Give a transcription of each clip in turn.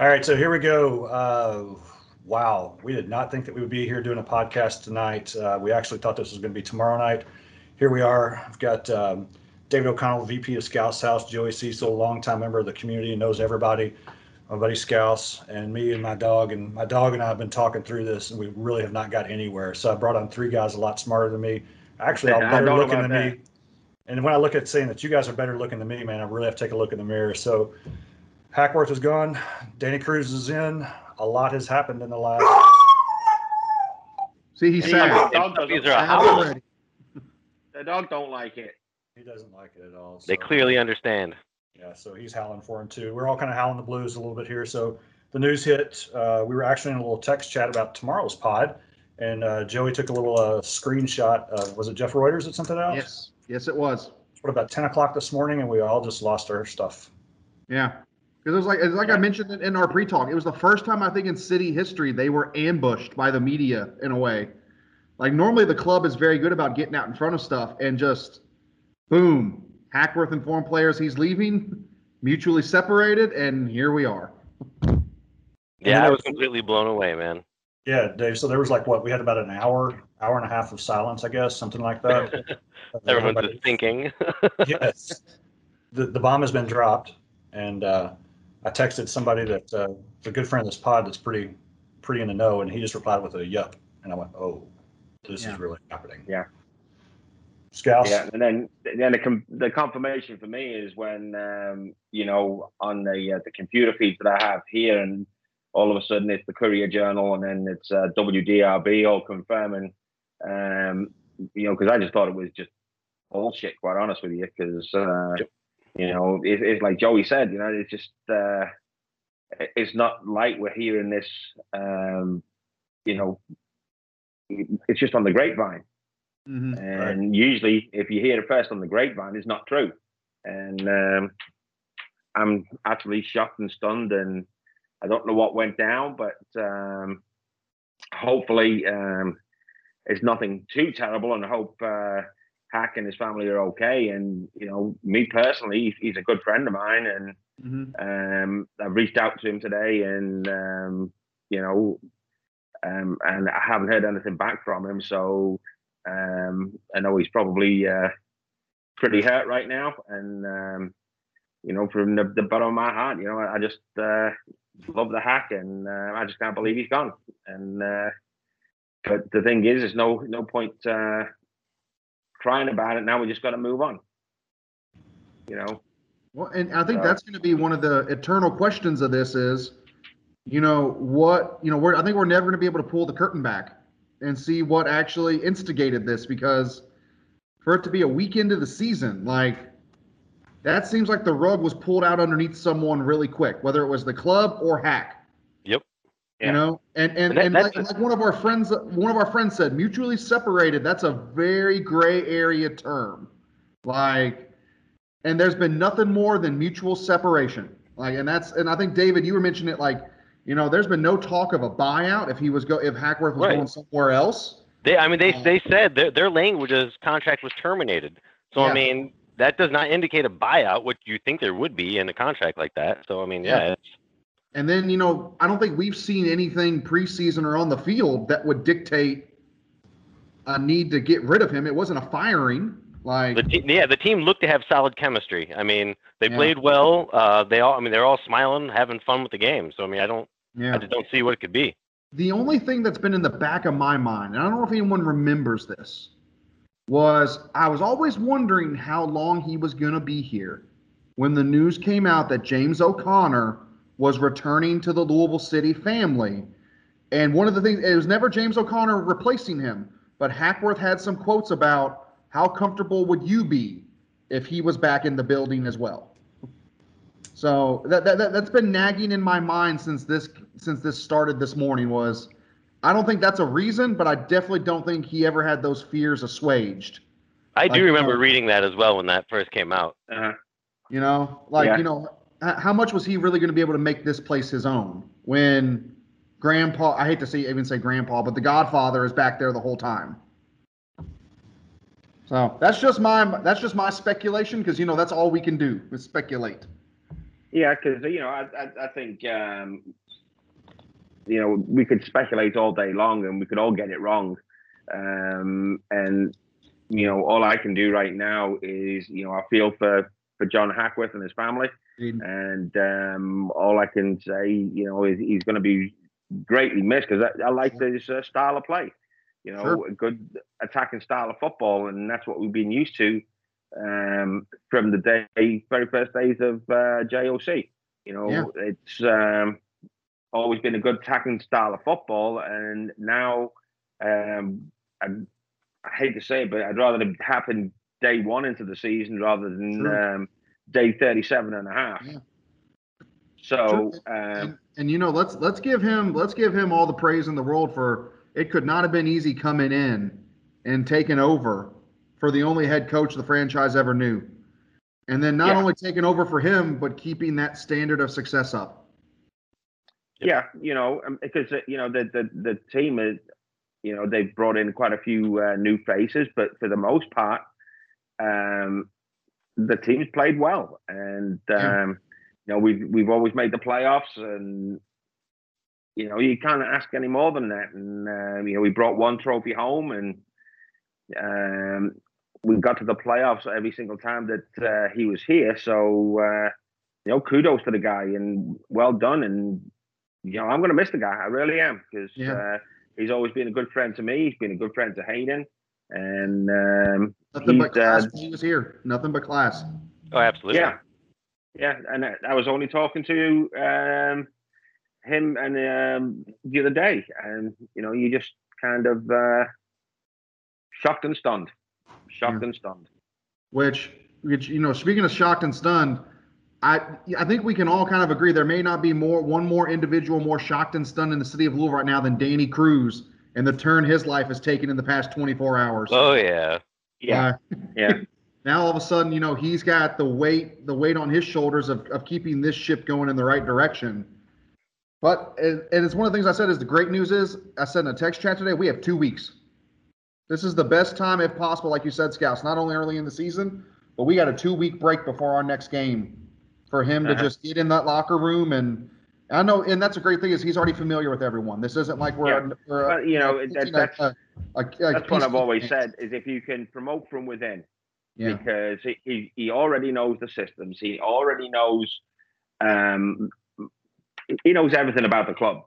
All right, so here we go. Uh, wow, we did not think that we would be here doing a podcast tonight. Uh, we actually thought this was going to be tomorrow night. Here we are. I've got um, David O'Connell, VP of Scouts House, Joey Cecil, longtime member of the community, knows everybody. My buddy Scouts, and me and my dog, and my dog and I have been talking through this, and we really have not got anywhere. So I brought on three guys a lot smarter than me, actually all I better looking than that. me. And when I look at saying that you guys are better looking than me, man, I really have to take a look in the mirror. So Hackworth is gone. Danny Cruz is in. A lot has happened in the last. See, he's Hey, sad. my dog doesn't- These are a Sad howl. already. The dog don't like it. He doesn't like it at all. They clearly understand. Yeah, so he's howling for him too. We're all kind of howling the blues a little bit here. So the news hit. Uh, we were actually in a little text chat about tomorrow's pod, and uh, Joey took a little uh, screenshot. Of, was it Jeff Reuters that sent it out? Yes, yes, it was. What about 10 o'clock this morning, and we all just lost our stuff. Yeah, because it was like it's like I mentioned in- in our pre-talk. It was the first time I think in city history they were ambushed by the media in a way. Like normally the club is very good about getting out in front of stuff and just boom, Hackworth informed players he's leaving, mutually separated, and here we are. Yeah, I was completely blown away, man. Yeah, Dave. So there was like what we had about an hour, hour and a half of silence, I guess, something like that. Everyone's just thinking. yes. The, the bomb has been dropped, and uh, I texted somebody that uh, a good friend of this pod that's pretty pretty in the know, and he just replied with a yup, and I went, oh, this Yeah. is really happening. Yeah. Scouts. Yeah, and then then the com- the confirmation for me is when um, you know on the uh, the computer feeds that I have here, and all of a sudden it's the Courier Journal, and then it's uh, WDRB all confirming. Um, you know, because I just thought it was just bullshit, quite honest with you, because uh, you know it, it's like Joey said, you know, it's just uh, it's not like we're hearing this. Um, you know, it's just on the grapevine. Mhm. And usually, if you hear it first on the grapevine, it's not true. And um, I'm actually shocked and stunned, and I don't know what went down, but um, hopefully, um, it's nothing too terrible. And I hope uh, Hack and his family are okay. And you know, me personally, he's- a good friend of mine, and Mhm. um, I've reached out to him today, and um, you know, um, and I haven't heard anything back from him. So um, I know he's probably uh, pretty hurt right now, and um, you know, from the, the bottom of my heart, you know, I, I just uh, love the hack, and uh, I just can't believe he's gone. And uh, but the thing is, there's no no point uh, crying about it now. We just got to move on. You know. Well, and I think Uh, that's going to be one of the eternal questions of this is, you know, what, you know, we're, I think we're never going to be able to pull the curtain back and see what actually instigated this because for it to be a week into the season, like that seems like the rug was pulled out underneath someone really quick, whether it was the club or hack. Yep. You know, and and, And that- and like, like one of our friends, one of our friends said, mutually separated. That's a very gray area term. Like, and there's been nothing more than mutual separation. Like, and that's, and I think David, you were mentioning it. Like, you know, there's been no talk of a buyout if he was go if Hackworth was Right. going somewhere else. They, I mean, they Uh, they said their their language is contract was terminated. So Yeah. I mean, that does not indicate a buyout, which you think there would be in a contract like that. So I mean, yeah, Yeah. it's, And then, you know, I don't think we've seen anything preseason or on the field that would dictate a need to get rid of him. It wasn't a firing. Like, the te- yeah, the team looked to have solid chemistry. I mean, they Yeah. played well. Uh, they all, I mean, they're all smiling, having fun with the game. So I mean, I don't, yeah. I just don't see what it could be. The only thing that's been in the back of my mind, and I don't know if anyone remembers this, was I was always wondering how long he was going to be here when the news came out that James O'Connor was returning to the Louisville City family. And one of the things, it was never James O'Connor replacing him, but Hackworth had some quotes about how comfortable would you be if he was back in the building as well. So that, that, that that's been nagging in my mind since this since this started this morning was I don't think that's a reason, but I definitely don't think he ever had those fears assuaged. I Like, do remember uh, reading that as well when that first came out. Uh, You know, like Yeah. you know, h- how much was he really going to be able to make this place his own when Grandpa? I hate to say even say Grandpa, but the Godfather is back there the whole time. So that's just my that's just my speculation because you know that's all we can do is speculate. Yeah, because you know, I I, I think um, you know we could speculate all day long, and we could all get it wrong. Um, and you know, all I can do right now is you know I feel for for John Hackworth and his family, and um, all I can say, you know, is he's going to be greatly missed because I, I like his uh, style of play. You know, Sure. a good attacking style of football, and that's what we've been used to um, from the day, very first days of uh, JOC. You know, Yeah. it's um, always been a good attacking style of football, and now um, I, I hate to say it, but I'd rather it happen day one into the season rather than Sure. Um, day 37 and a half. Yeah. So, um, and, and you know, let's let's give him let's give him all the praise in the world for it could not have been easy coming in and taking over for the only head coach the franchise ever knew. And then not Yeah. only taking over for him, but keeping that standard of success up. yeah, you know, um, because uh, you know the the the team is, you know, they've brought in quite a few uh, new faces, but for the most part, um, the team's played well, and Yeah. um, you know we've we've always made the playoffs, and you know you can't ask any more than that. And um, you know we brought one trophy home, and um, we got to the playoffs every single time that uh, he was here. So uh, you know, kudos to the guy, and well done. And you know, I'm going to miss the guy. I really am because Yeah. uh, he's always been a good friend to me. He's been a good friend to Hayden, and um, Nothing but He's, uh, class when he was here. Nothing but class. Oh, absolutely. yeah, yeah. And I, I was only talking to um, him and um, the other day, and you know, you just kind of uh, shocked and stunned, shocked and stunned. Which, which you know, speaking of shocked and stunned, I I think we can all kind of agree there may not be more one more individual more shocked and stunned in the city of Louisville right now than Danny Cruz and the turn his life has taken in the past 24 hours. Oh yeah. Yeah, Uh, yeah, now all of a sudden, you know, he's got the weight the weight on his shoulders of, of keeping this ship going in the right direction. But and and it's one of the things I said is the great news is I said in a text chat today we have two weeks. This is the best time, if possible, like you said, Scouts. Not only early in the season, but we got a two week break before our next game for him to Uh-huh. just get in that locker room and. I know, and that's a great thing is he's already familiar with everyone. This isn't like we're, Yeah. we're But, you know, that- that's- a- a- a that's what I've always said: is if you can promote from within, Yeah, because he, he, he already knows the systems. He already knows um, he knows everything about the club.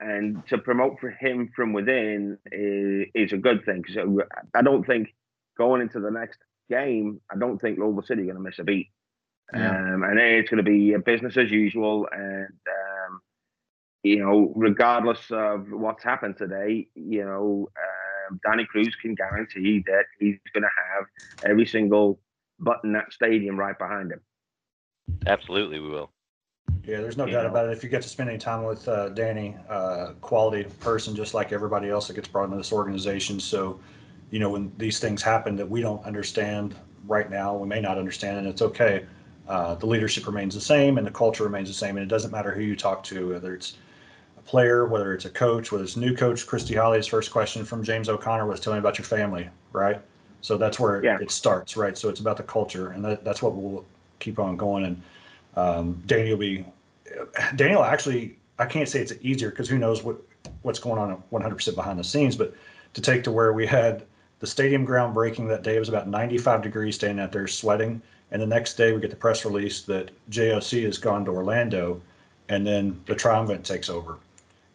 And to promote for him from within is, is a good thing. So I don't think going into the next game, I don't think Louisville City are going to miss a beat. Yeah. Um, and it's going to be a business as usual. And, um, you know, regardless of what's happened today, you know, um, Danny Cruz can guarantee that he's going to have every single button in that stadium right behind him. Absolutely, we will. Yeah, there's no You doubt know. about it. If you get to spend any time with uh, Danny, uh, quality person, just like everybody else that gets brought into this organization. So, you know, when these things happen that we don't understand right now, we may not understand, and it's okay. Uh, the leadership remains the same, and the culture remains the same, and it doesn't matter who you talk to, whether it's a player, whether it's a coach, whether it's new coach. Christy Holly's first question from James O'Connor was, "Tell me about your family," right? So that's where Yeah. it starts, right? So it's about the culture, and that, that's what we'll keep on going. And um, Danny will be Daniel actually, I can't say it's easier because who knows what what's going on 100% behind the scenes, but to take to where we had the stadium ground breaking that day, it was about 95 degrees standing out there sweating. And the next day we get the press release that JOC has gone to Orlando and then the triumvirate takes over.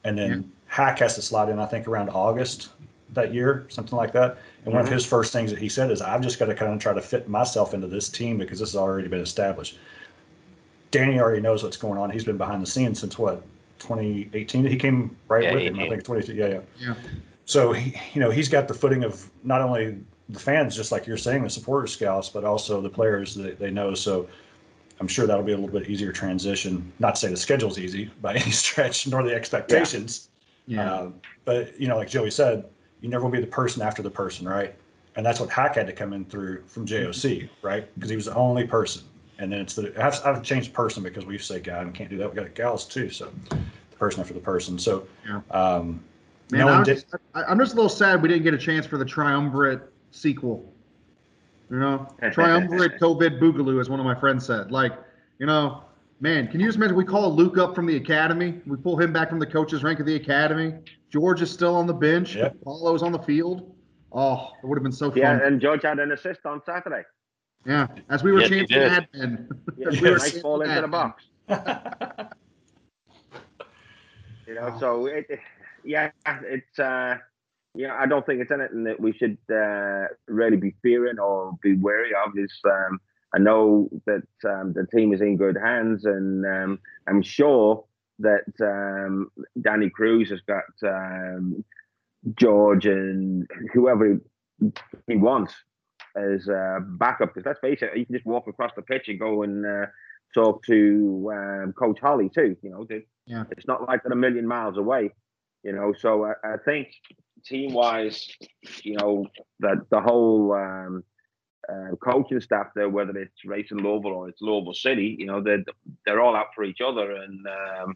And then Hack has to slide in, I think around August that year, something like that. And one of Mhm. his first things that he said is, I've just got to kind of try to fit myself into this team because this has already been established. Danny already knows what's going on. He's been behind the scenes since what 2018. He came right Yeah, with him. I think 22. Yeah, yeah. Yeah. So he, you know, he's got the footing of not only the fans, just like you're saying, the supporter scouts, but also the players that they know. So I'm sure that'll be a little bit easier transition. Not to say the schedule's easy by any stretch, nor the expectations. Yeah. Um, but you know, like Joey said, you never will be the person after the person, right? And that's what Hack had to come in through from JOC, right? Because he was the only person. And then it's the I've, I've changed person because we say guy and can't do that. We got gals too, so the person after the person. So, Yeah. um, Man, no I'm, just, I'm just a little sad we didn't get a chance for the triumvirate sequel. You know, triumvirate COVID Boogaloo, as one of my friends said. Like, you know, Man, can you just imagine we call Luke up from the academy? We pull him back from the coaches rank of the academy. George is still on the bench. Yep. Paolo's on the field. Oh, it would have been so fun. Yeah, and George had an assist on Saturday. Yeah, as we were Yes, he changing did. admin. Yeah, As we were nice changing ball into the box. You know, so it, it- yeah, it's uh, yeah, I don't think it's anything that we should uh, really be fearing or be wary of. Is um, I know that um, the team is in good hands, and um, I'm sure that um, Danny Cruz has got um, George and whoever he, wants as uh, backup. Because let's face it, you can just walk across the pitch and go and uh, talk to um, Coach Holly too. You know, Yeah. it's not like they're a million miles away. You know, so I, I think team-wise, you know, that the whole um, uh, coaching staff there, whether it's Racing Louisville or it's Louisville City, you know, they're they're all out for each other, and um,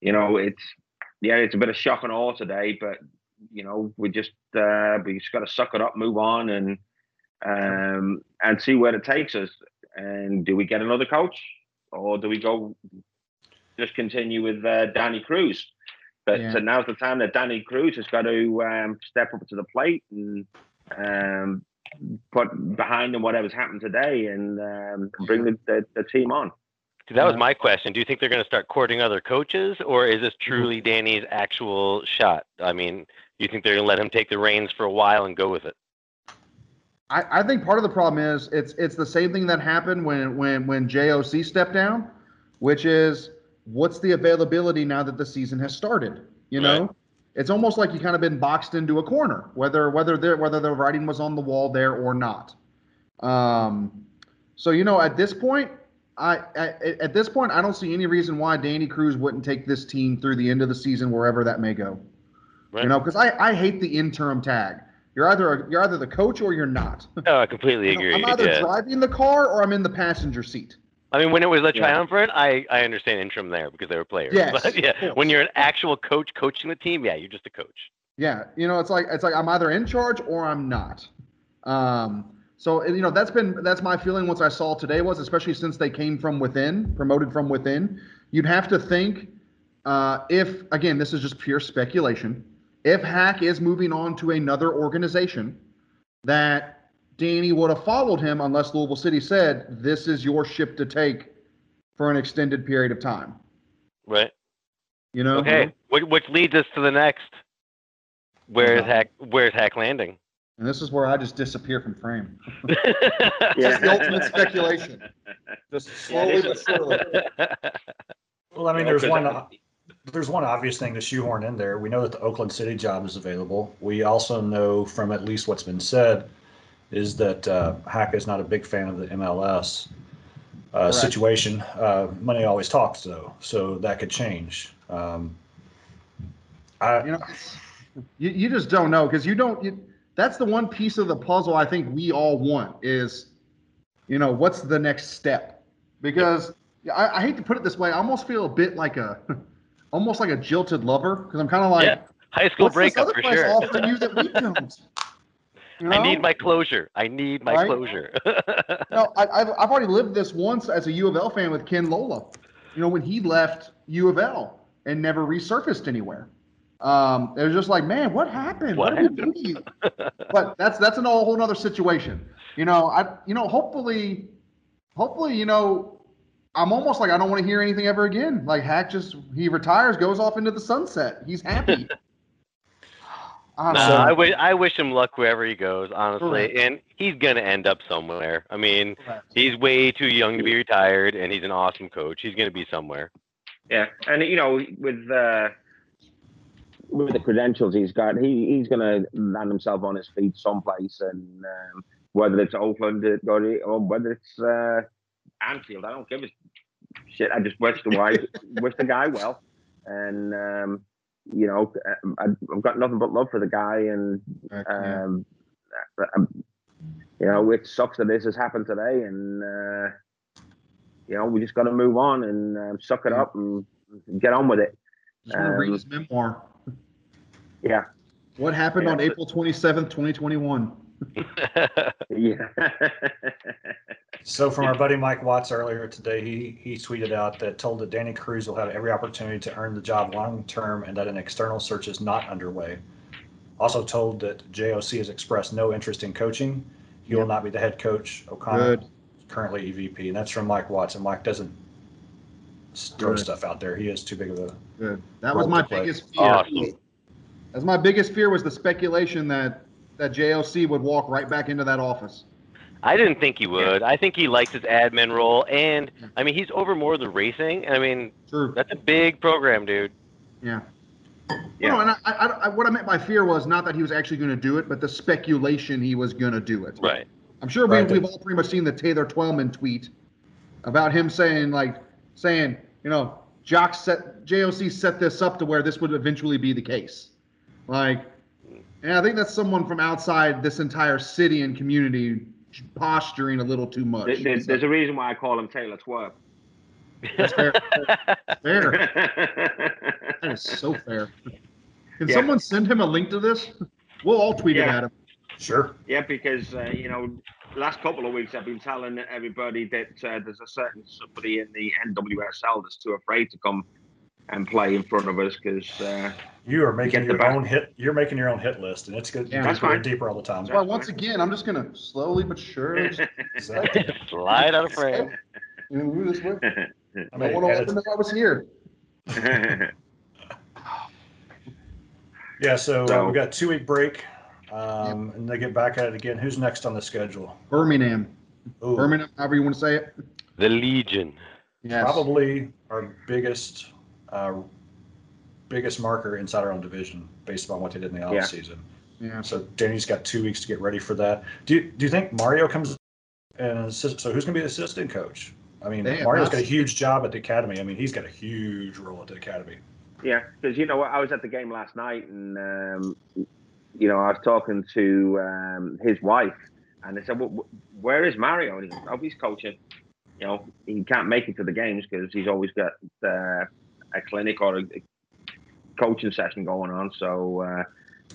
you know, it's yeah, it's a bit of shock and awe today, but you know, we just uh, we just got to suck it up, move on, and um, and see where it takes us. And do we get another coach, or do we go just continue with uh, Danny Cruz? But Yeah. uh, now's the time that Danny Cruz has got to um, step up to the plate and um, put behind him whatever's happened today, and um, bring the, the, the team on. That was my question. Do you think they're going to start courting other coaches, or is this truly Danny's actual shot? I mean, do you think they're going to let him take the reins for a while and go with it? I, I think part of the problem is it's it's the same thing that happened when when when JOC stepped down, which is what's the availability now that the season has started? You know, Right. it's almost like you kind of been boxed into a corner, whether whether there whether the writing was on the wall there or not. Um, so you know, at this point, I, I at this point I don't see any reason why Danny Cruz wouldn't take this team through the end of the season, wherever that may go. Right. You know, because I I hate the interim tag. You're either a, you're either the coach or you're not. No, I completely You know, agree. I'm either yeah. driving the car or I'm in the passenger seat. I mean, when it was a Yeah. triumvirate, I, I understand interim there because they were players. Yes, But yeah, when you're an actual coach coaching the team, yeah, you're just a coach. Yeah, you know, it's like it's like I'm either in charge or I'm not. Um, so you know that's been that's my feeling once I saw today was especially since they came from within, promoted from within. You'd have to think uh, if again this is just pure speculation. If Hack is moving on to another organization, that Danny would have followed him unless Louisville City said this is your ship to take for an extended period of time. Right. You know. Okay. Mm-hmm. Which, which leads us to the next. Where's Yeah. Hack? Where's Hack landing? And this is where I just disappear from frame. Yeah. the ultimate speculation. Just slowly but surely. Well, I mean, You know, there's 'cause one, there's one obvious thing to shoehorn in there. We know that the Oakland City job is available. We also know from at least what's been said is that uh, Hack is not a big fan of the MLS uh, situation. Uh, money always talks, though, so that could change. Um, I, You know, you, you just don't know because you don't. You, that's the one piece of the puzzle I think we all want is, you know, what's the next step? Because I, I hate to put it this way, I almost feel a bit like a, almost like a jilted lover because I'm kind of like, Yeah, High school breakup for sure. offering you that we don't? You I need my closure. I need my Right? closure. No, I, I've, I've already lived this once as a U of L fan with Ken Lolla. You know, when he left U of L and never resurfaced anywhere. Um, it was just like, man, what happened? What did we do you? but that's that's an all, whole other situation. You know, I you know, hopefully, hopefully, you know, I'm almost like I don't want to hear anything ever again. Like Hack just he retires, goes off into the sunset. He's happy. I Nah, know. I wish I wish him luck wherever he goes, honestly. Correct. And he's gonna end up somewhere. I mean, Correct. he's way too young to be retired, and he's an awesome coach. He's gonna be somewhere. Yeah, and you know, with uh, with the credentials he's got, he he's going to land himself on his feet someplace, and um, whether it's Oakland or, or whether it's uh, Anfield, I don't give a shit. I just wish the guy wish the guy well, and um, you know, I, I've got nothing but love for the guy, and Correct, yeah. um, um, you know, it sucks that this has happened today, and uh, you know, we just got to move on and um, suck it Yeah. up and get on with it. Just want read um, his memoir. Yeah, What happened Yeah. on April 27th, 2021? Yeah. So from our buddy Mike Watts earlier today, he, he tweeted out that told that Danny Cruz will have every opportunity to earn the job long-term and that an external search is not underway. Also told that JOC has expressed no interest in coaching. He will not be the head coach. O'Connor Good. currently EVP, and that's from Mike Watts. And Mike doesn't throw Good. stuff out there. He is too big of a. Good. That was my to play. biggest fear. Awesome. That's my biggest fear was the speculation that that JOC would walk right back into that office. I didn't think he would. I think he likes his admin role, and mm-hmm. I mean he's over more than racing. I mean True. that's a big program, dude. Yeah. Yeah. No, and I, I, I, what I meant by fear was not that he was actually going to do it, but the speculation he was going to do it. Right. I'm sure we, Right. we've all pretty much seen the Taylor Twellman tweet about him saying like saying you know Jock set JOC set this up to where this would eventually be the case. Like, and I think that's someone from outside this entire city and community posturing a little too much. There- There's, there's a reason why I call him Taylor Twerp. That's fair. fair. That is so fair. Can Yeah. someone send him a link to this? We'll all tweet it Yeah. at him. Sure. Yeah, because uh, you know, last couple of weeks I've been telling everybody that uh, there's a certain somebody in the NWSL that's too afraid to come and play in front of us because uh, You are making Get your own hit. You're making your own hit list, and it's good. Yeah. That's deeper fine. deeper all the time. That's why once again I'm just gonna slowly but sure just, Exactly. Slide out of frame. you know, move this way. I I don't want to and let them know I was here. yeah. So, uh, So- we got two week break, um, and they get back at it again. Who's next on the schedule? Birmingham. Ooh, Birmingham, however you want to say it. The Legion. Yes. probably our biggest, uh, biggest marker inside our own division, based upon what they did in the Yeah. off season. Yeah. So Danny's got two weeks to get ready for that. Do you, do you think Mario comes and assist, so who's going to be the assistant coach? I mean, They have Mario's not got a huge job at the academy. I mean, he's got a huge role at the academy. Yeah, because you know what, I was at the game last night, and um, you know I was talking to um, his wife, and they said, well, "Where is Mario?" And he goes, "Oh, he's coaching. You know, he can't make it to the games because he's always got uh, a clinic or a, a coaching session going on." So uh,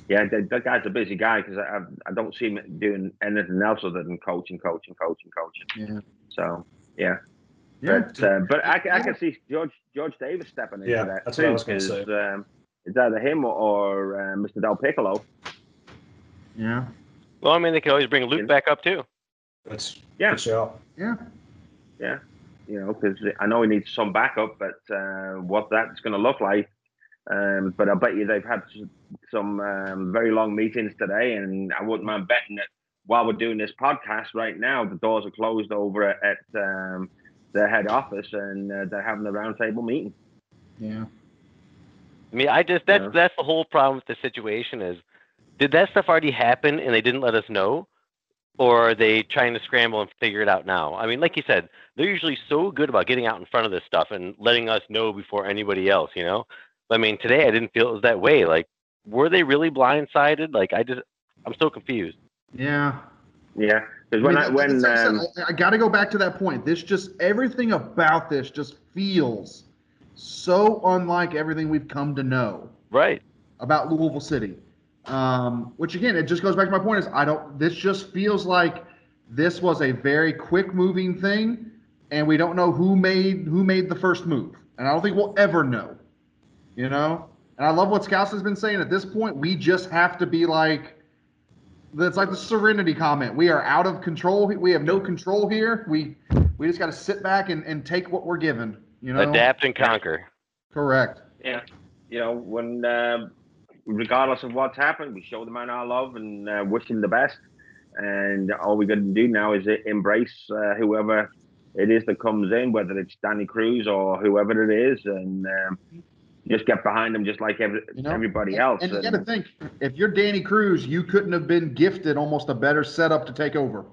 yeah, that, that guy's a busy guy because I, I don't see him doing anything else other than coaching, coaching, coaching, coaching. Yeah. So yeah, Yeah. but uh, but I, I can see George George Davis stepping into Yeah, that that's too. what I was gonna 'cause, say. Um, it's either him or, or uh, Mr. DelPiccolo. Yeah. Well, I mean they could always bring Luke back up too. That's Yeah. good shout. Yeah. You know, because I know he needs some backup, but uh, what that's going to look like. Um, but I bet you they've had some um, very long meetings today, and I wouldn't mind betting that while we're doing this podcast right now, the doors are closed over at, at um, their head office, and uh, they're having a roundtable meeting. Yeah. I mean, I just that's Yeah. that's the whole problem with the situation is, did that stuff already happen and they didn't let us know, or are they trying to scramble and figure it out now? I mean, like you said, they're usually so good about getting out in front of this stuff and letting us know before anybody else, you know. But, I mean, today I didn't feel it was that way. Like, were they really blindsided? Like, I just, I'm so confused. Yeah. Yeah, because I when mean, I, when that's like um, I, I got to go back to that point. This just everything about this just feels so unlike everything we've come to know Right. about Louisville City. Um, which again, it just goes back to my point: is I don't. This just feels like this was a very quick moving thing, and we don't know who made who made the first move, and I don't think we'll ever know. You know, and I love what Scouts has been saying. At this point, we just have to be like, that's like the Serenity comment. We are out of control. We have no control here. We we just got to sit back and, and take what we're given. You know, Adapt and conquer. correct. yeah, you know, when um regardless of what's happened, we show the man our love and uh, wish him the best. And all we got to do now is embrace uh, whoever it is that comes in, whether it's Danny Cruz or whoever it is, and um, just get behind him, just like every, You know, everybody and, else. And you got to think, if you're Danny Cruz, you couldn't have been gifted almost a better setup to take over.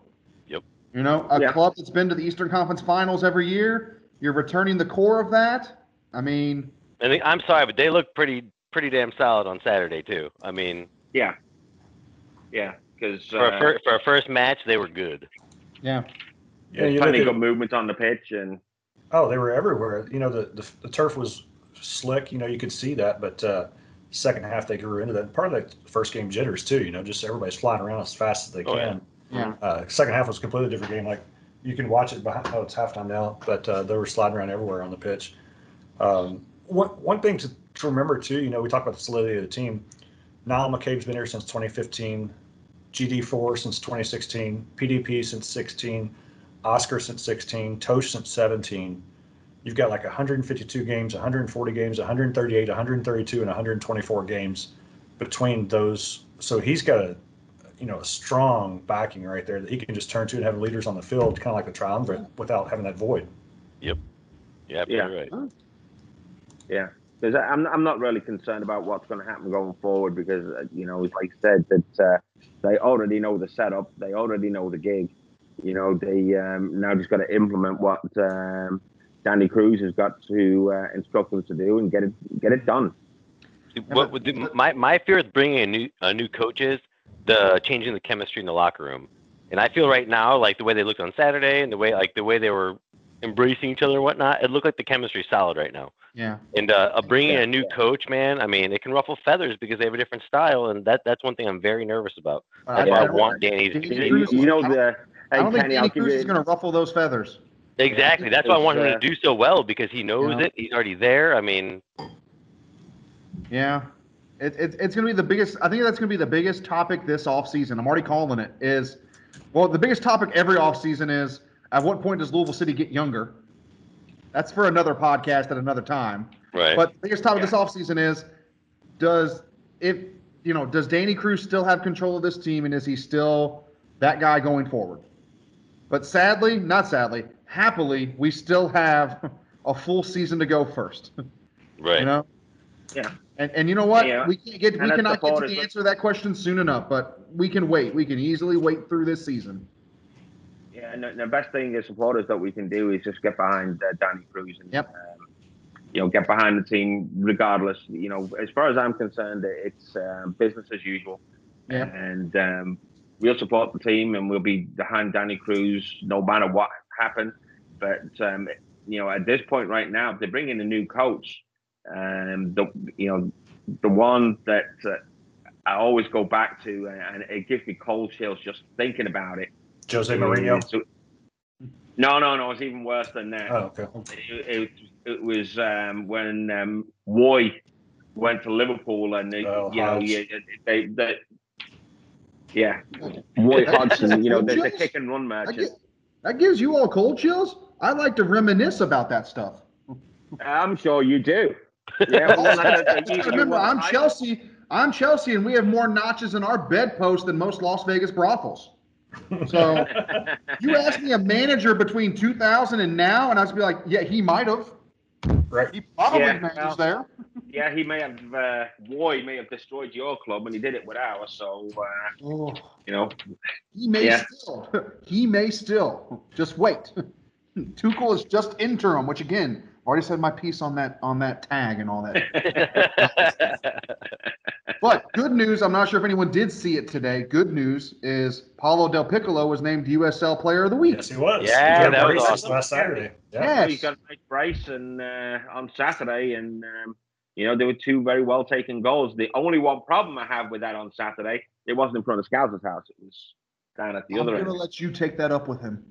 Yep. You know, a Yeah. club that's been to the Eastern Conference Finals every year. You're returning the core of that. I mean, And they- I'm sorry, but they look pretty, pretty damn solid on Saturday too. I mean, yeah, yeah, because for uh, a fir- for a first match, they were good. yeah, Yeah, you plenty look of at- movement on the pitch, and Oh, they were everywhere. You know, the, the, the turf was slick. You know, you could see that, but uh, second half they grew into that. Part of the first game jitters too, you know, just everybody's flying around as fast as they Oh, yeah. can. Yeah. Uh, second half was a completely different game. Like you can watch it behind. Oh, it's halftime now, but uh, they were sliding around everywhere on the pitch. Um, one one thing to, to remember too, you know, we talk about the solidity of the team. Niall McCabe's been here since 2015, GD4 since 2016, PDP since 16, Oscar since 16, Totsch since 17. You've got like 152 games, 140 games, 138, 132, and 124 games between those. So he's got a you know, a strong backing right there that he can just turn to and have leaders on the field, kind of like the triumvirate, without having that void. Yeah, Yeah. pretty right. Yeah, because I'm I'm not really concerned about what's going to happen going forward because uh, you know, like I said, that uh, they already know the setup, they already know the gig. You know, they um, now just got to implement what um, Danny Cruz has got to uh, instruct them to do and get it get it done. What would the, my my fear with bringing a new a new coach is the changing the chemistry in the locker room, and I feel right now like the way they looked on Saturday and the way like the way they were embracing each other and whatnot, it looked like the chemistry's solid right now. Yeah. And uh, bringing in Yeah, a new yeah. coach, man, I mean, it can ruffle feathers because they have a different style, and that that's one thing I'm very nervous about. But That's I- why I I want Danny to Danny You, Cruz- you know I the I don't think Kenny, I'll Danny Cruz you is going to ruffle those feathers. Exactly. That's why I want him uh, to do so well because he knows Yeah. it. He's already there. I mean, Yeah. It, it, it's going to be the biggest, I think that's going to be the biggest topic this offseason. I'm already calling it is, well, the biggest topic every offseason is at what point does Louisville City get younger? That's for another podcast at another time. right. But the biggest topic this offseason is does if you know does Danny Cruz still have control of this team and is he still that guy going forward? But sadly, not sadly, happily, we still have a full season to go first. right. You know? Yeah. And and you know what? Yeah. We can't get we And that's cannot get to the answer to that question soon enough, but we can wait. We can easily wait through this season. Yeah, and the, the best thing as supporters that we can do is just get behind uh, Danny Cruz and Yep. um, you know get behind the team regardless. You know, as far as I'm concerned, it's um, business as usual, Yeah. and um, we'll support the team and we'll be behind Danny Cruz no matter what happens. But um, you know, at this point right now, if they bring in a new coach, um, the you know the one that uh, I always go back to, and it gives me cold chills just thinking about it. Jose Mourinho. So- no, no, no. It's even worse than that. Oh, okay. It, it, it was um, when um, Roy went to Liverpool, and they, Oh, you know, yeah, they, they, yeah, Roy Hodgson. You know, the, the kick and run That, match. gi- that gives you all cold chills. I like to reminisce about that stuff. I'm sure you do. Yeah, oh, well, Also, like, just you- you remember, I'm I- Chelsea. I'm Chelsea, and we have more notches in our bedpost than most Las Vegas brothels. So you ask me a manager between 2000 and now, and I was be like, yeah, he might have. Right. He probably Yeah, manages well, there. yeah, he may have. Uh, Roy may have destroyed your club, and he did it with ours. So uh, Oh, you know, he may Yeah. still. He may still. Just wait. Tuchel is just interim, which again, already said my piece on that on that tag and all that. But good news, I'm not sure if anyone did see it today. Good news is Paolo DelPiccolo was named USL Player of the Week. Yes, he was. Yeah, He that was awesome. Last Saturday. Yeah. Yes. he got Mike nice brace and uh, on Saturday, and um, you know there were two very well taken goals. The only one problem I have with that on Saturday, it wasn't in front of Scouts' house; it was down at the other. I'm going to let you take that up with him.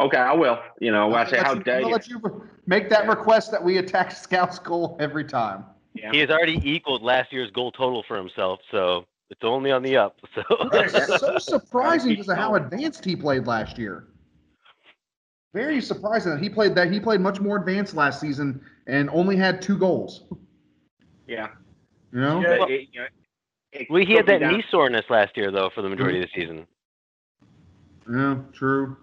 Okay, I will. You know, I I'm say, how let you- dare you? let you make that request that we attack Scout's goal every time. Yeah. he has already equaled last year's goal total for himself, so it's only on the up. So It's so surprising because of how advanced he played last year. Very surprising that he played that he played much more advanced last season and only had two goals. Yeah. You know? Yeah. But it- you know, it well, he had that down- knee soreness last year though for the majority of the mm-hmm. season. Yeah, true.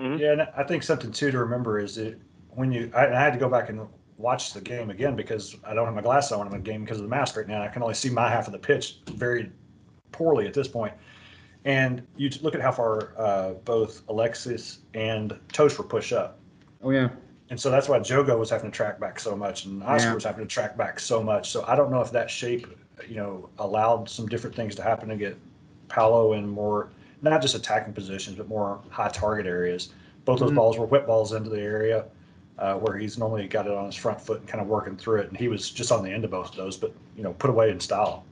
Mhm. Yeah, and I think something too to remember is that when you, I, I had to go back and watch the game again because I don't have my glasses on in the game because of the mask right now. I can only see my half of the pitch very poorly at this point. And you look at how far uh, both Alexis and Totsch were pushed up. Oh yeah. And so that's why Jogo was having to track back so much and Oscar Yeah. was having to track back so much. So I don't know if that shape, you know, allowed some different things to happen to get Paolo in more, not just attacking positions, but more high target areas. Both those Mhm. balls were whip balls into the area. uh, where he's normally got it on his front foot and kind of working through it. And he was just on the end of both of those, but you know, put away in style.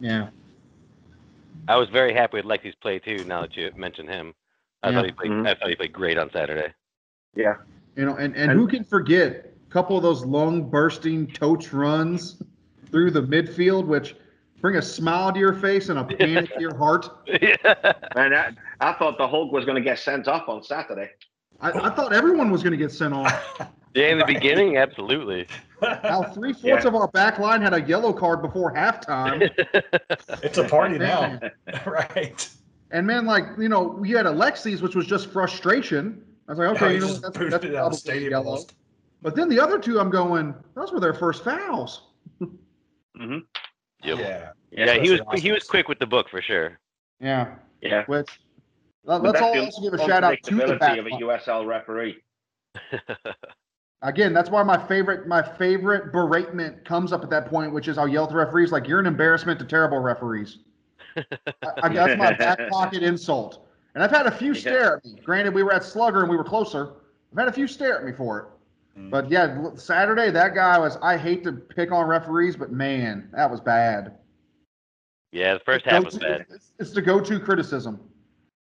Yeah. I was very happy with Lexi's play too. Now that you mentioned him, I Yeah. thought he played. Mhm. I thought he played great on Saturday. Yeah. You know, and, and And- who can forget a couple of those long bursting touch runs through the midfield, which bring a smile to your face and a panic to your heart. And I, I thought the Hulk was going to get sent off on Saturday. I, I thought everyone was going to get sent off. yeah, in the Right. beginning, absolutely. Now three fourths Yeah. of our back line had a yellow card before halftime. it's a party now, right? And man, like you know, we had Alexis, which was just frustration. I was like, okay, No, he you know, just what, that's, booted that's it out the probably stadium yellow. almost. But then the other two, I'm going, those were their first fouls. hmm Yep. Yeah. Yeah, he was especially he was quick with the book for sure. Yeah. Yeah. Which let, But us all also give a shout out to the unpredictability back of a. USL referee. Again, that's why my favorite my favorite beratement comes up at that point, which is I'll yell at the referees like you're an embarrassment to terrible referees. I, I, that's my back pocket insult. And I've had a few Yeah. stare at me. Granted, we were at Slugger and we were closer. I've had a few stare at me for it. Mm. But yeah, Saturday that guy was. I hate to pick on referees, but man, that was bad. Yeah, the first half was bad. It's, it's the go-to criticism.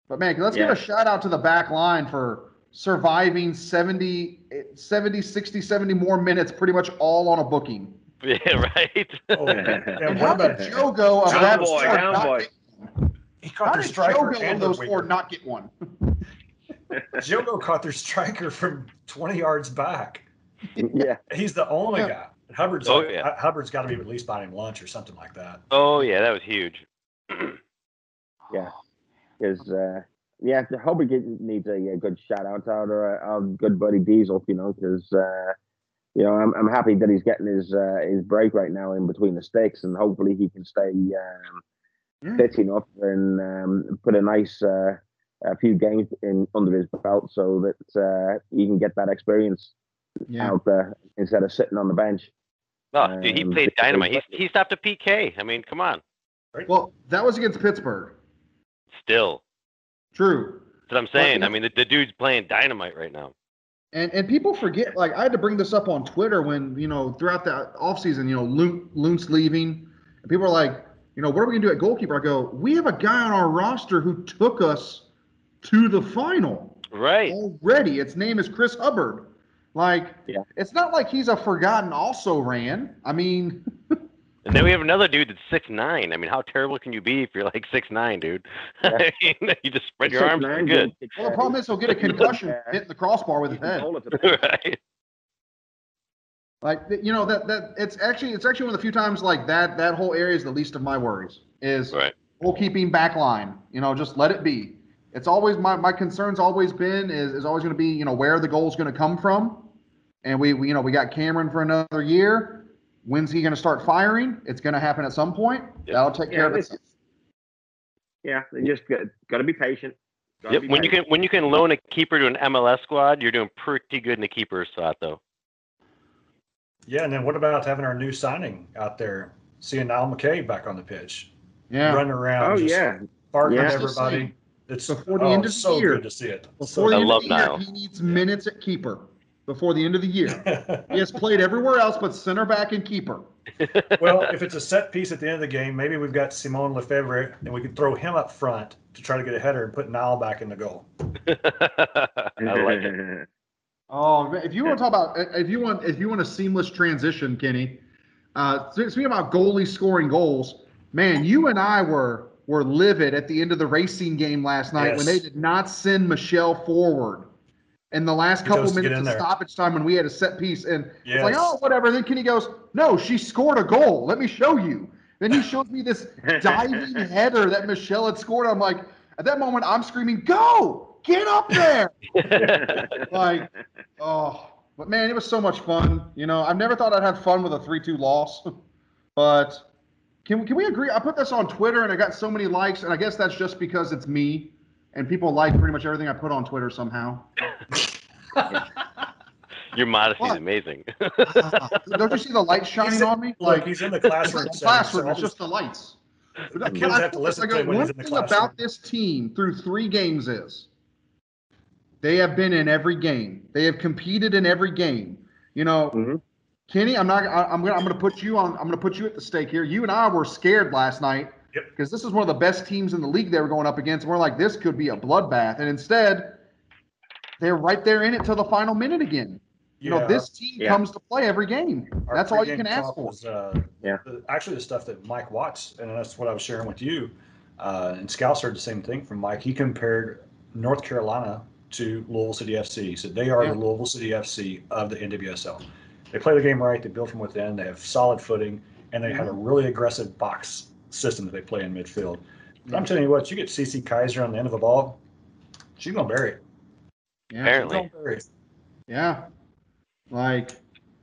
But man, let's give a shout out to the back line for surviving 70, 70, 60, 70 more minutes, pretty much all on a booking. Yeah, right. Oh, and And what how about did Jogo of Down that boy, down boy. get- he How caught their did Jogo and those four not get one? Jogo caught their striker from 20 yards back. yeah. He's the only Yeah. guy. Hubbard's Oh, yeah. Hu- Hubbard's got to be released by him lunch or something like that. Oh yeah, that was huge. Yeah. Because, uh, yeah, I hope he get- needs a, a good shout out to our, our good buddy Diesel, you know, because, uh, you know, I'm, I'm happy that he's getting his uh, his break right now in between the sticks, and hopefully he can stay um, Yeah. fit enough and um, put a nice uh, a few games in under his belt so that uh, he can get that experience Yeah. out there instead of sitting on the bench. Oh, dude, he Um, played dynamite. He, he stopped a PK. I mean, come on. Well, that was against Pittsburgh. Still, True. that's what I'm saying. I mean, the, the dude's playing dynamite right now. And and people forget, like I had to bring this up on Twitter when, you know, throughout the offseason, you know, Lundt, Lundt's leaving. And people are like, you know, what are we gonna do at goalkeeper? I go, we have a guy on our roster who took us to the final Right. already. Its name is Chris Hubbard. Like, Yeah. it's not like he's a forgotten also ran. I mean, And then we have another dude that's six nine. I mean, how terrible can you be if you're like six nine, dude? I mean, you just spread your arms. and Good. well, the problem is he'll get a concussion hitting the crossbar with his head. right. Like you know that that it's actually it's actually one of the few times like that that whole area is the least of my worries is Right. goalkeeping back line. You know, just let it be. It's always my my concern's always been is is always going to be you know where the goal's going to come from, and we, we you know we got Cameron for another year. When's he going to start firing? It's going to happen at some point. Yep. That'll take care of this- itself. Yeah, they just got, got to be patient. Gotta Yep. be When you can when you can loan a keeper to an MLS squad, you're doing pretty good in the keeper spot, though. Yeah, and then what about having our new signing out there, seeing Niall McCabe back on the pitch, Yeah. running around, Oh just yeah, barking Yeah. at Just everybody. It's before the oh, end of the year. good to see it. Before the I end love of the year, he needs minutes at keeper. Before the end of the year, he has played everywhere else but center back and keeper. well, if it's a set piece at the end of the game, maybe we've got Simone Lefebvre, and we can throw him up front to try to get a header and put Niall back in the goal. I like it. Oh, if you want to talk about if you want if you want a seamless transition, Kenny. Uh, speaking about goalies scoring goals, man, you and I were were livid at the end of the racing game last night when they did not send Michelle forward in the last He couple goes to get minutes of there. stoppage time when we had a set piece, and it's like, oh, whatever. Then Kenny goes, no, she scored a goal. Let me show you. Then he shows me this diving header that Michelle had scored. I'm like, at that moment, I'm screaming, go, get up there. like, oh, but man, it was so much fun. You know, I've never thought I'd have fun with a three-two loss, but can can we agree? I put this on Twitter and I got so many likes, and I guess that's just because it's me, and people like pretty much everything I put on Twitter somehow. Your modesty is What? amazing. Don't you see the light shining in- on me? Look, Like he's in the it's classroom. not the setting, so classroom, it's just the lights. The kids have to listen I to him when one he's in the thing classroom. about this team through three games is They have been in every game. They have competed in every game. You know, Mhm. Kenny, I'm not. I, I'm gonna. I'm gonna put you on. I'm gonna put you at the stake here. You and I were scared last night Yep. because this is one of the best teams in the league they were going up against. And We're like, this could be a bloodbath, and instead, they're right there in it till the final minute again. You know, this team Yeah. comes to play every game. our That's all you can ask for. was, uh, Yeah. the- Actually, the stuff that Mike Watts, and that's what I was sharing with you, uh, and Scouts heard the same thing from Mike. He compared North Carolina to Louisville City FC. He said they are Yeah. the Louisville City FC of the NWSL. They play the game right. They build from within. They have solid footing, and they have a really aggressive box system that they play in midfield. But I'm telling you what, you get Cece Kizer on the end of the ball, she's gonna bury it. Yeah. She's Apparently. gonna bury it. Yeah. Like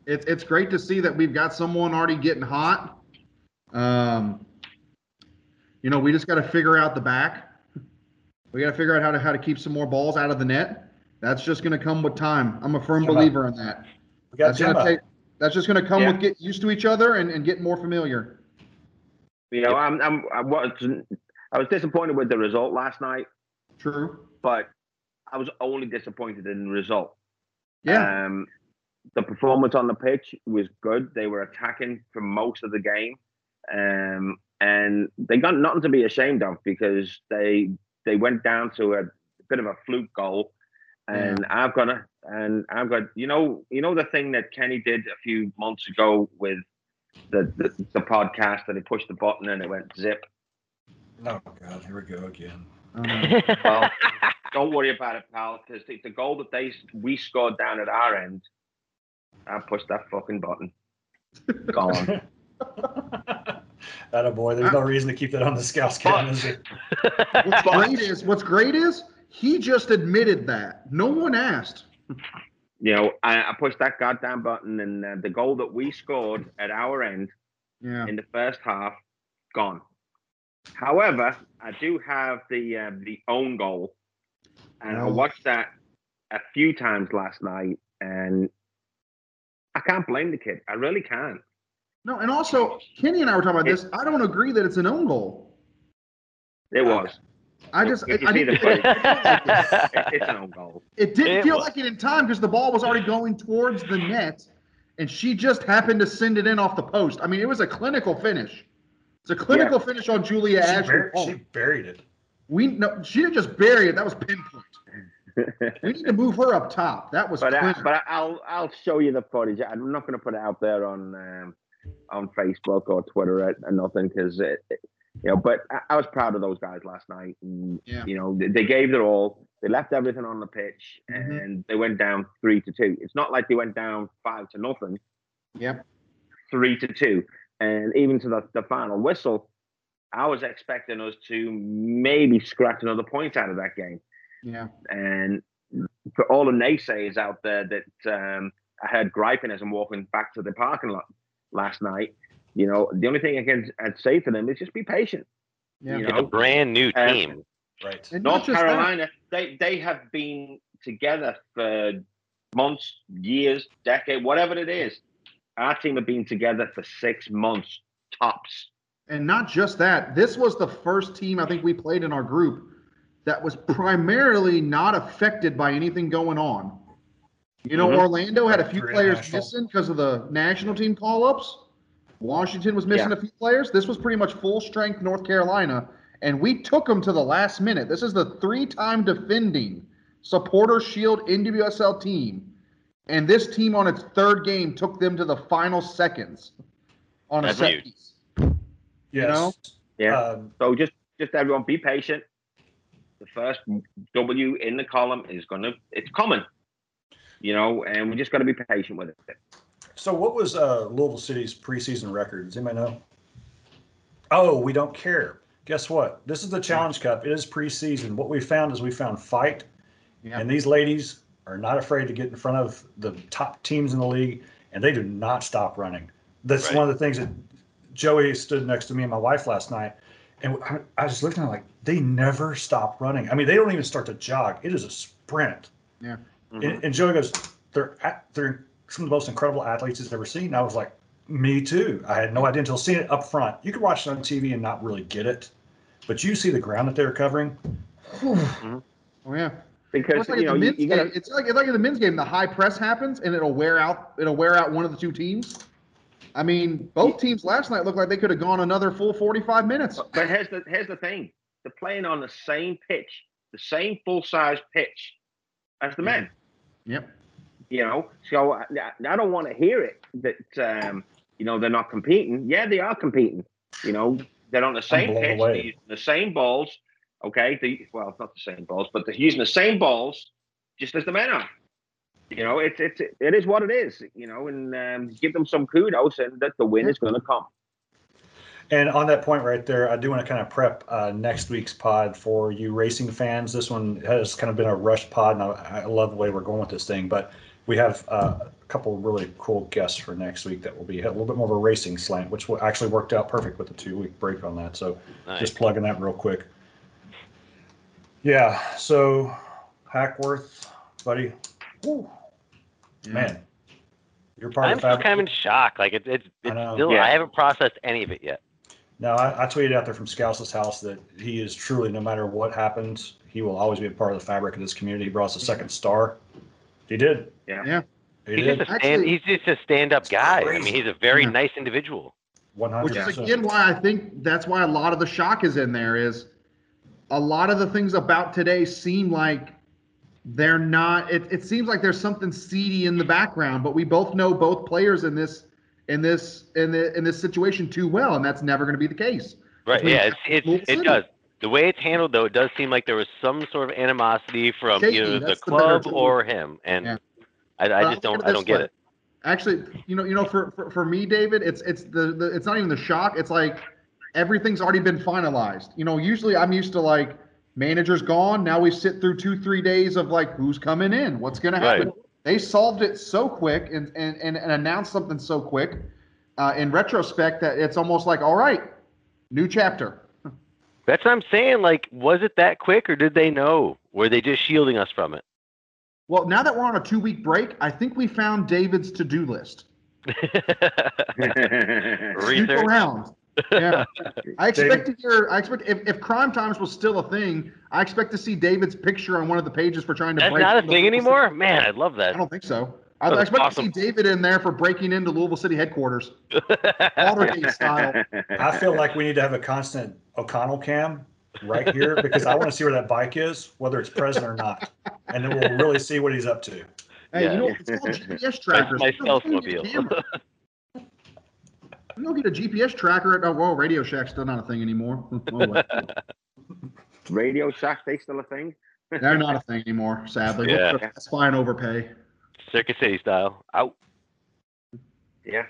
it's it's great to see that we've got someone already getting hot. Um you know, we just got to figure out the back. We got to figure out how to how to keep some more balls out of the net. That's just going to come with time. I'm a firm Timber. believer in that. We got That's going to take that's just going to come Yeah. with get used to each other and, and get more familiar. You know, I'm, I'm, I was, I was disappointed with the result last night, True. but I was only disappointed in the result. Yeah. Um, the performance on the pitch was good. They were attacking for most of the game, um, and they got nothing to be ashamed of because they they went down to a bit of a fluke goal. And I've got a, and I've got you know you know the thing that Kenny did a few months ago with the the, the podcast that he pushed the button and it went zip. Oh God, here we go again. Um, Well, don't worry about it, pal, because the, the goal that they we scored down at our end, I pushed that fucking button. Gone. That a boy. There's no reason to keep that on the scouts cam, is there? what's great is what's great is he just admitted that. No one asked. you know, I, I pushed that goddamn button, and uh, the goal that we scored at our end Yeah. in the first half, gone. However, I do have the uh, the own goal, and I Oh. watched that a few times last night, and I can't blame the kid. I really can't. No, and also Kenny and I were talking about this. I don't agree that it's an own goal. It was. I just If I didn't the feel like it. It- it's an own goal. It didn't It feel was. like it in time because the ball was already going towards the net, and she just happened to send it in off the post. I mean, it was a clinical finish. It's a clinical finish on Julia She, Ashley. bur- she buried it. We no, she didn't just bury it. That was pinpoint. we need to move her up top. That was But uh, clinical. but I'll I'll show you the footage. I'm not going to put it out there on um, on Facebook or Twitter or, or nothing because it, it- you know. But I, I was proud of those guys last night. And, Yeah. You know, they, they gave their all. They left everything on the pitch, Mhm. and they went down three to two. It's not like they went down five to nothing. Yep. Three to two, and even to the, the final whistle, I was expecting us to maybe scratch another point out of that game. Yeah. And for all the naysayers out there that um, I heard griping as I'm walking back to the parking lot last night, you know, the only thing I can I'd say to them is just be patient. Yeah. You It's a brand new team. Right. And not North just that. Carolina, they they have been together for months, years, decade, whatever it is. Our team have been together for six months tops. And not just that, this was the first team I think we played in our group that was primarily not affected by anything going on. You know, Mhm. Orlando had a few players international. missing because of the national team call ups. Washington was missing Yeah. a few players. This was pretty much full strength North Carolina, and we took them to the last minute. This is the three time defending supporter shield NWSL team. And this team on its third game took them to the final seconds on a set piece. Yes. know? Yeah. Um, So just just everyone be patient. The first W in the column is gonna it's coming. You know, and we just gotta be patient with it. So what was uh, Louisville City's preseason record? Does anybody know? Oh, we don't care. Guess what? This is the Challenge Cup. It is preseason. What we found is we found fight, Yeah. and these ladies are not afraid to get in front of the top teams in the league, and they do not stop running. That's Right. one of the things that Joey stood next to me and my wife last night, and I, I was looking at them like they never stop running. I mean, they don't even start to jog. It is a sprint. Mhm. And, and Joey goes, they're at, they're some of the most incredible athletes he's ever seen. I was like, me too. I had no idea until seeing it up front. You could watch it on TV and not really get it, but you see the ground that they're covering. Oh yeah. because It's like, you know you, you gotta game, it's like it's like in the men's game, the high press happens and it'll wear out it'll wear out one of the two teams. I mean, both teams last night looked like they could have gone another full 45 minutes. But here's the here's the thing: they're playing on the same pitch, the same full size pitch as the men. Yep. You know, so I, I don't want to hear it that um, you know they're not competing. Yeah, they are competing. You know, they're on the same pitch, they're using the same balls. Okay, they, well, not the same balls, but they're using the same balls, just as the men are. You know, it's it's it is what it is. You know, and um, give them some kudos, and that the win is going to come. And on that point right there, I do want to kind of prep uh, next week's pod for you racing fans. This one has kind of been a rush pod, and I, I love the way we're going with this thing. But we have uh, a couple of really cool guests for next week that will be a little bit more of a racing slant, which will actually worked out perfect with the two week break on that. So Nice. just plugging that real quick. Yeah. So Hackworth, buddy, whew, man, you're part I'm of the still fabric. kind of in shock. Like it's it's, I it's know. still Yeah. I haven't processed any of it yet. No, I, I tweeted out there from Scouse's house that he is truly, no matter what happens, he will always be a part of the fabric of this community. He brought us a second star. He did. Yeah. Yeah. He He's did. just a stand, Actually- he's just a stand-up guy. I mean, he's a very Yeah. nice individual. One Which is again why I think that's why a lot of the shock is in there is a lot of the things about today seem like they're not it, it seems like there's something seedy in the background, but we both know both players in this in this in the in this situation too well, and that's never gonna be the case. Right? Between Yeah, it's, it's it does. The way it's handled, though, it does seem like there was some sort of animosity from Shaky, either the that's the club or him, and Yeah. I, I just look don't I don't get way. it. Actually, you know, you know, for, for, for me, David, it's it's the, the it's not even the shock. It's like everything's already been finalized. You know, usually I'm used to like manager's gone. Now we sit through two, three days of like who's coming in, what's gonna happen. Right. They solved it so quick and and, and, and announced something so quick. Uh, in retrospect, that it's almost like, all right, new chapter. That's what I'm saying. Like, was it that quick, or did they know? Were they just shielding us from it? Well, now that we're on a two week break, I think we found David's to do list. Snoop Research. around. Yeah. I expect to hear. I expect if, if crime times was still a thing, I expect to see David's picture on one of the pages for trying to. That's break not a into thing anymore. Man, I love that. I don't think so. I, That I was expect awesome. to see David in there for breaking into Louisville City headquarters, Watergate style. I feel like we need to have a constant O'Connell cam right here because I want to see where that bike is, whether it's present or not, and then we'll really see what he's up to. Hey, Yeah. you know it's called GPS That's trackers. my You know, you get a stealth-mobile. You don't get a GPS tracker at oh, well, Radio Shack's still not a thing anymore. Oh. Radio Shack, they still a thing? They're not a thing anymore, sadly. Yeah. That's fine overpay. Circuit City style. Out. Yeah.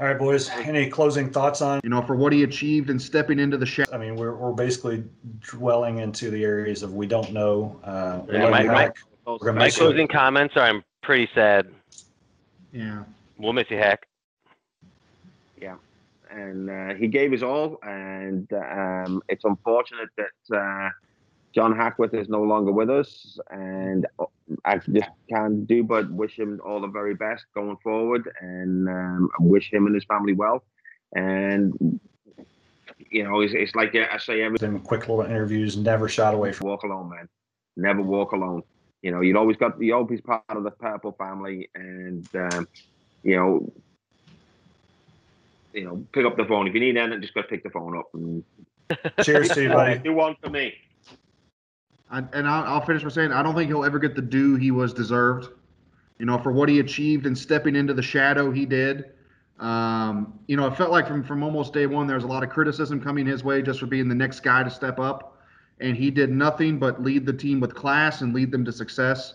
All right, boys. Any closing thoughts on? You know, for what he achieved and stepping into the shadow. I mean, we're, we're basically dwelling into the areas of we don't know. Uh, Yeah, don't my- my- We're My miss you. closing comments are: I'm pretty sad. Yeah. We'll miss you, Hack. Yeah. And uh, he gave his all. And um, it's unfortunate that uh, John Hackworth is no longer with us, and I just can't do but wish him all the very best going forward, and um, wish him and his family well. And you know, it's, it's like I say every Them quick little interviews, never shot away from. walk alone, man. Never walk alone. You know, you'd always got you always part of the purple family, and um, you know, you know, pick up the phone if you need anything. Just go pick the phone up and Cheers to you, buddy. do one for me. I, and I'll, I'll finish by saying I don't think he'll ever get the due he was deserved. You know, for what he achieved and stepping into the shadow he did. Um, you know, it felt like from from almost day one there was a lot of criticism coming his way just for being the next guy to step up, and he did nothing but lead the team with class and lead them to success.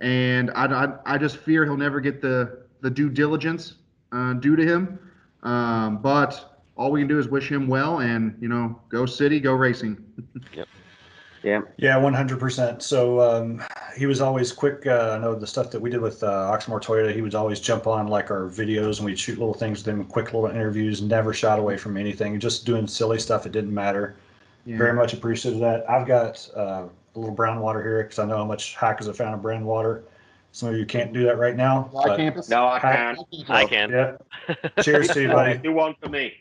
And I, I, I just fear he'll never get the the due diligence uh, due to him. Um, but all we can do is wish him well, and you know, go city, go racing. Yeah, Yeah, one hundred percent. So um, he was always quick. Uh, I know the stuff that we did with uh, Oxmoor Toyota. He would always jump on like our videos and we'd shoot little things with him, quick little interviews. Never shot away from anything. Just doing silly stuff. It didn't matter. Yeah. Very much appreciated that. I've got uh, a little brown water here because I know how much Hack is a fan of brown water. Some of you can't do that right now. Fly but campus. no, I can't. I can. Yeah. Cheers to you, buddy. Do one for me.